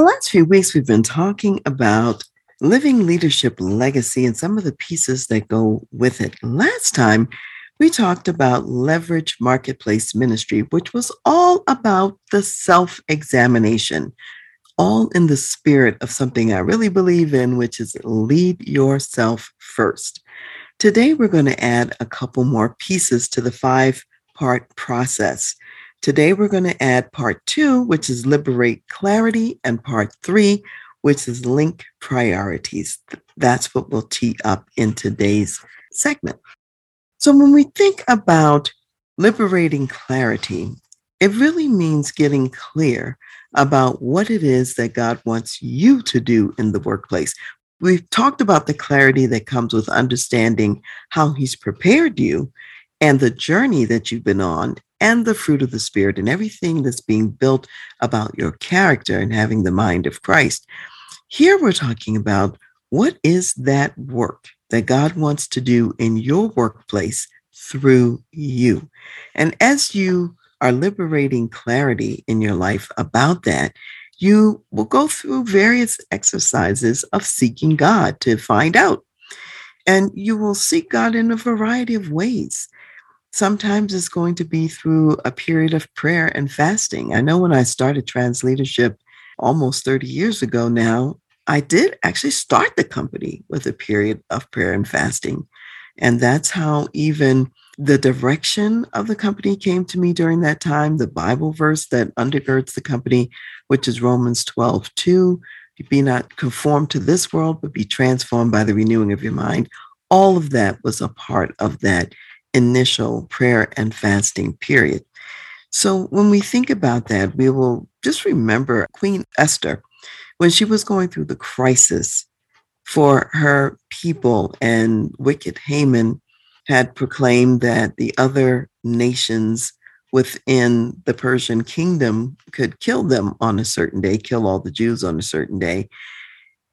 The last few weeks, we've been talking about living leadership legacy and some of the pieces that go with it. Last time, we talked about leverage marketplace ministry, which was all about the self examination, all in the spirit of something I really believe in, which is lead yourself first. Today, we're going to add a couple more pieces to the five part process. Today, we're going to add part two, which is liberate clarity, and part three, which is link priorities. That's what we'll tee up in today's segment. So, when we think about liberating clarity, it really means getting clear about what it is that God wants you to do in the workplace. We've talked about the clarity that comes with understanding how He's prepared you and the journey that you've been on and the fruit of the Spirit and everything that's being built about your character and having the mind of Christ. Here we're talking about what is that work that God wants to do in your workplace through you. And as you are liberating clarity in your life about that, you will go through various exercises of seeking God to find out. And you will seek God in a variety of ways. Sometimes it's going to be through a period of prayer and fasting. I know when I started TransLeadership almost 30 years ago now, I did actually start the company with a period of prayer and fasting. And that's how even the direction of the company came to me during that time. The Bible verse that undergirds the company, which is Romans 12, 2. Be not conformed to this world, but be transformed by the renewing of your mind. All of that was a part of that initial prayer and fasting period. So when we think about that, we will just remember Queen Esther when she was going through the crisis for her people, and wicked Haman had proclaimed that the other nations within the Persian kingdom could kill them on a certain day, kill all the Jews on a certain day.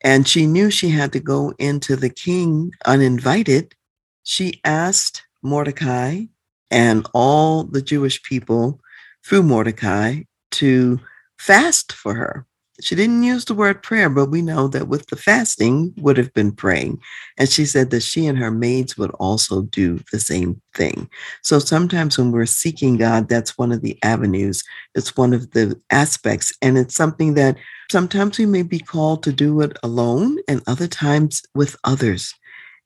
And she knew she had to go into the king uninvited. She asked Mordecai and all the Jewish people through Mordecai to fast for her. She didn't use the word prayer, but we know that with the fasting would have been praying. And she said that she and her maids would also do the same thing. So sometimes when we're seeking God, that's one of the avenues. It's one of the aspects. And it's something that sometimes we may be called to do it alone and other times with others.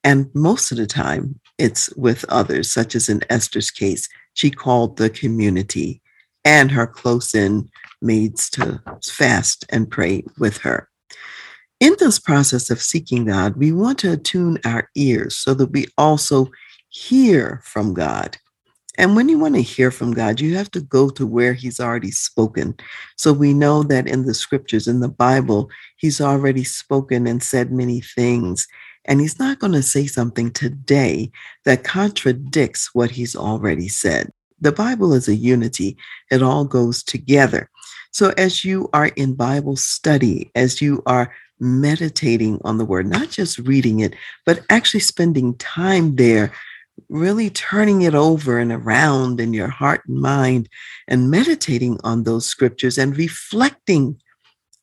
And most of the time, it's with others, such as in Esther's case, she called the community and her close in maids to fast and pray with her. In this process of seeking God, we want to attune our ears so that we also hear from God. And when you want to hear from God, you have to go to where He's already spoken. So we know that in the scriptures, in the Bible, He's already spoken and said many things. And he's not going to say something today that contradicts what he's already said. The Bible is a unity, it all goes together. So, as you are in Bible study, as you are meditating on the word, not just reading it, but actually spending time there, really turning it over and around in your heart and mind, and meditating on those scriptures and reflecting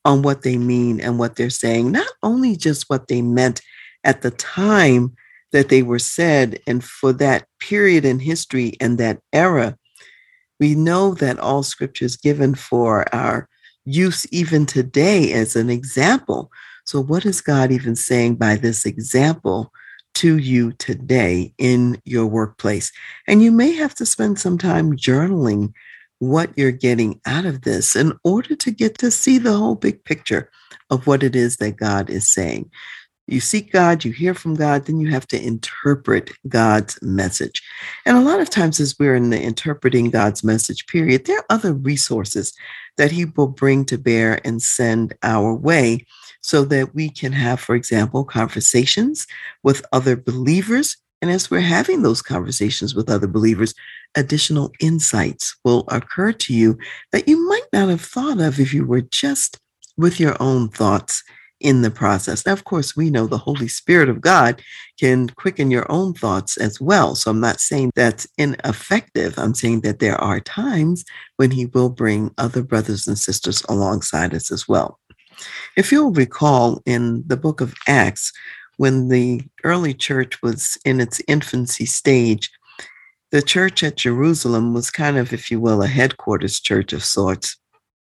on what they mean and what they're saying, not only just what they meant at the time that they were said and for that period in history and that era we know that all scripture is given for our use even today as an example so what is god even saying by this example to you today in your workplace and you may have to spend some time journaling what you're getting out of this in order to get to see the whole big picture of what it is that God is saying. You seek God, you hear from God, then you have to interpret God's message. And a lot of times, as we're in the interpreting God's message period, there are other resources that He will bring to bear and send our way so that we can have, for example, conversations with other believers. And as we're having those conversations with other believers, additional insights will occur to you that you might not have thought of if you were just with your own thoughts in the process. Now, of course, we know the Holy Spirit of God can quicken your own thoughts as well. So I'm not saying that's ineffective. I'm saying that there are times when He will bring other brothers and sisters alongside us as well. If you'll recall in the book of Acts, when the early church was in its infancy stage, the church at Jerusalem was kind of, if you will, a headquarters church of sorts.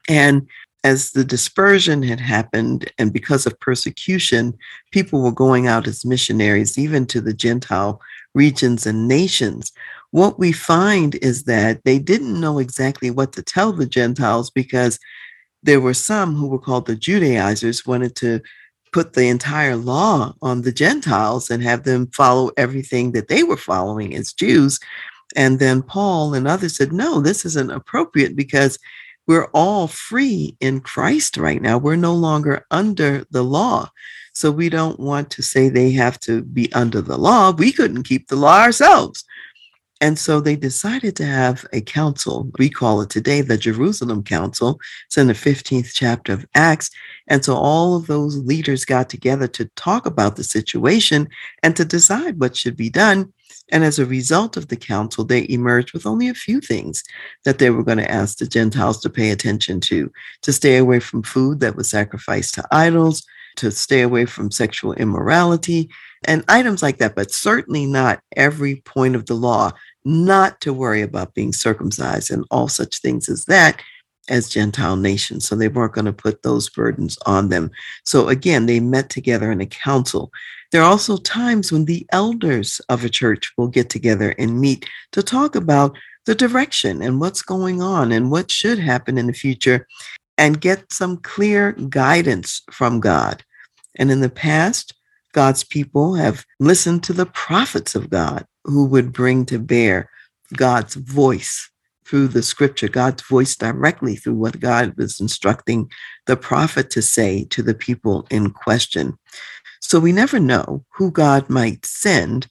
And as the dispersion had happened, and because of persecution, people were going out as missionaries, even to the Gentile regions and nations. What we find is that they didn't know exactly what to tell the Gentiles because there were some who were called the Judaizers, wanted to put the entire law on the Gentiles and have them follow everything that they were following as Jews. And then Paul and others said, no, this isn't appropriate because we're all free in Christ right now. We're no longer under the law. So we don't want to say they have to be under the law. We couldn't keep the law ourselves. And so they decided to have a council. We call it today the Jerusalem Council. It's in the 15th chapter of Acts. And so all of those leaders got together to talk about the situation and to decide what should be done. And as a result of the council, they emerged with only a few things that they were going to ask the Gentiles to pay attention to to stay away from food that was sacrificed to idols, to stay away from sexual immorality, and items like that, but certainly not every point of the law, not to worry about being circumcised and all such things as that as Gentile nations. So they weren't going to put those burdens on them. So again, they met together in a council there are also times when the elders of a church will get together and meet to talk about the direction and what's going on and what should happen in the future and get some clear guidance from God. And in the past, God's people have listened to the prophets of God who would bring to bear God's voice through the scripture, God's voice directly through what God was instructing the prophet to say to the people in question. So we never know who God might send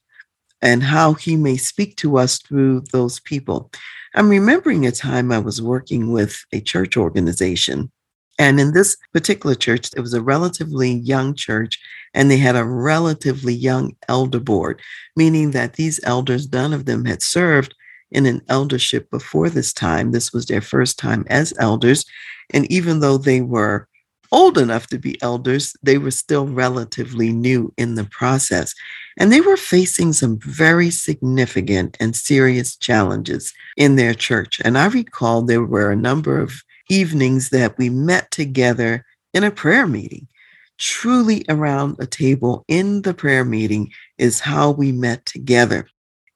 and how he may speak to us through those people. I'm remembering a time I was working with a church organization. And in this particular church, it was a relatively young church, and they had a relatively young elder board, meaning that these elders, none of them had served in an eldership before this time. This was their first time as elders. And even though they were old enough to be elders, they were still relatively new in the process. And they were facing some very significant and serious challenges in their church. And I recall there were a number of evenings that we met together in a prayer meeting. Truly around a table in the prayer meeting is how we met together.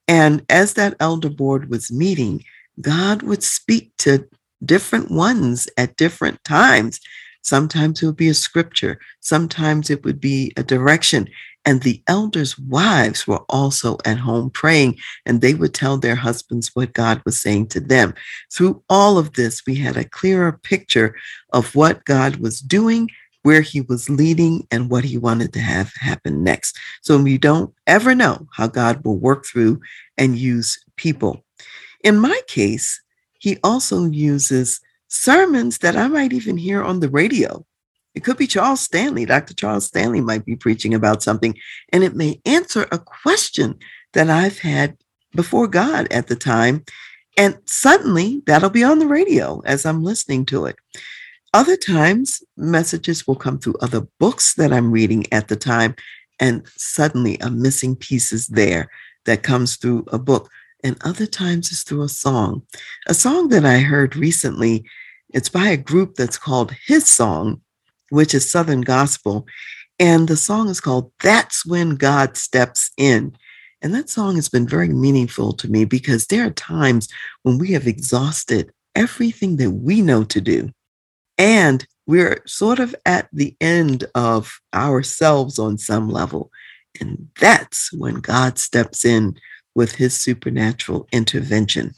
And as that elder board was meeting, God would speak to different ones at different times Sometimes it would be a scripture. Sometimes it would be a direction. And the elders' wives were also at home praying, and they would tell their husbands what God was saying to them. Through all of this, we had a clearer picture of what God was doing, where he was leading, and what he wanted to have happen next. So we don't ever know how God will work through and use people. In my case, he also uses sermons that I might even hear on the radio. It could be Charles Stanley. Dr. Charles Stanley might be preaching about something, and it may answer a question that I've had before God at the time. And suddenly that'll be on the radio as I'm listening to it. Other times, messages will come through other books that I'm reading at the time, and suddenly a missing piece is there that comes through a book and other times it's through a song. A song that I heard recently, it's by a group that's called His Song, which is Southern Gospel. And the song is called That's When God Steps In. And that song has been very meaningful to me because there are times when we have exhausted everything that we know to do. And we're sort of at the end of ourselves on some level. And that's when God steps in with his supernatural intervention.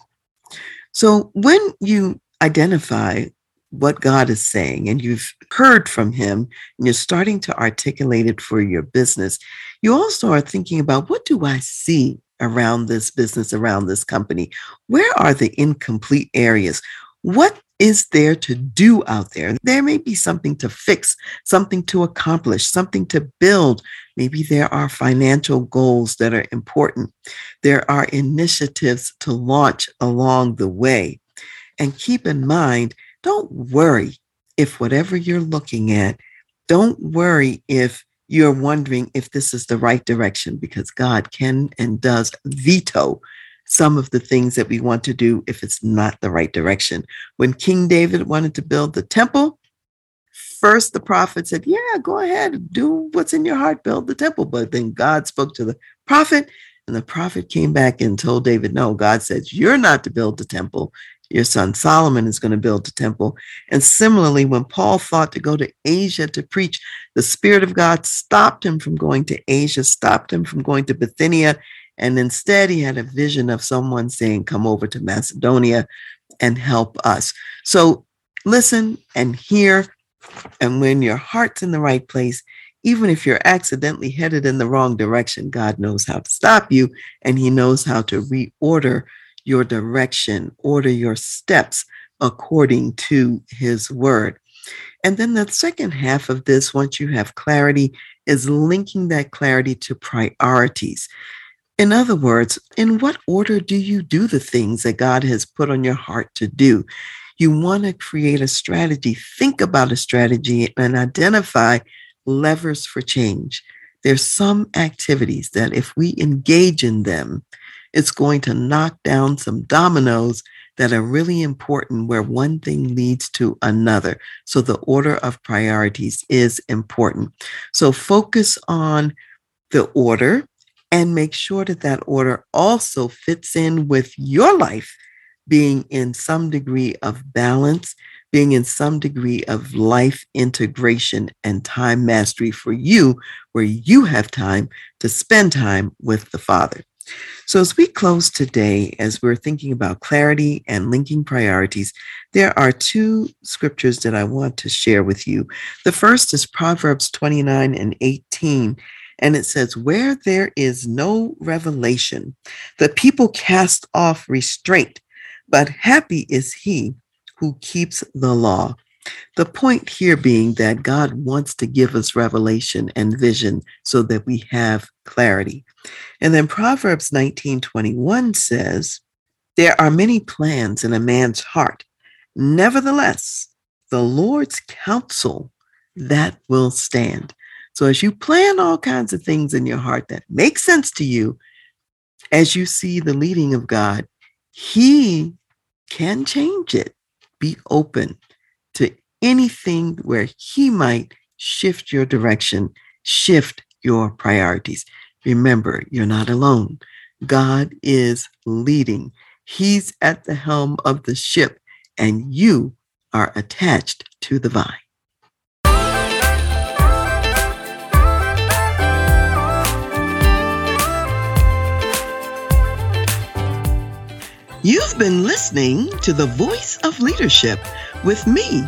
So when you identify what God is saying and you've heard from him and you're starting to articulate it for your business, you also are thinking about what do I see around this business, around this company? Where are the incomplete areas? What is there to do out there? There may be something to fix, something to accomplish, something to build. Maybe there are financial goals that are important. There are initiatives to launch along the way. And keep in mind, don't worry if whatever you're looking at, don't worry if you're wondering if this is the right direction because God can and does veto some of the things that we want to do if it's not the right direction. When King David wanted to build the temple, first the prophet said, Yeah, go ahead, do what's in your heart, build the temple. But then God spoke to the prophet, and the prophet came back and told David, No, God says, You're not to build the temple. Your son Solomon is going to build the temple. And similarly, when Paul thought to go to Asia to preach, the Spirit of God stopped him from going to Asia, stopped him from going to Bithynia. And instead, he had a vision of someone saying, Come over to Macedonia and help us. So listen and hear. And when your heart's in the right place, even if you're accidentally headed in the wrong direction, God knows how to stop you and He knows how to reorder your direction, order your steps according to His word. And then the second half of this, once you have clarity, is linking that clarity to priorities. In other words, in what order do you do the things that God has put on your heart to do? You want to create a strategy, think about a strategy, and identify levers for change. There's some activities that if we engage in them, it's going to knock down some dominoes that are really important where one thing leads to another. So the order of priorities is important. So focus on the order and make sure that that order also fits in with your life being in some degree of balance, being in some degree of life integration and time mastery for you, where you have time to spend time with the Father. So, as we close today, as we're thinking about clarity and linking priorities, there are two scriptures that I want to share with you. The first is Proverbs 29 and 18. And it says, Where there is no revelation, the people cast off restraint, but happy is he who keeps the law. The point here being that God wants to give us revelation and vision so that we have clarity. And then Proverbs 19:21 says, There are many plans in a man's heart. Nevertheless, the Lord's counsel that will stand. So as you plan all kinds of things in your heart that make sense to you, as you see the leading of God, He can change it. Be open anything where He might shift your direction, shift your priorities. Remember, you're not alone. God is leading. He's at the helm of the ship, and you are attached to the vine. You've been listening to The Voice of Leadership with me,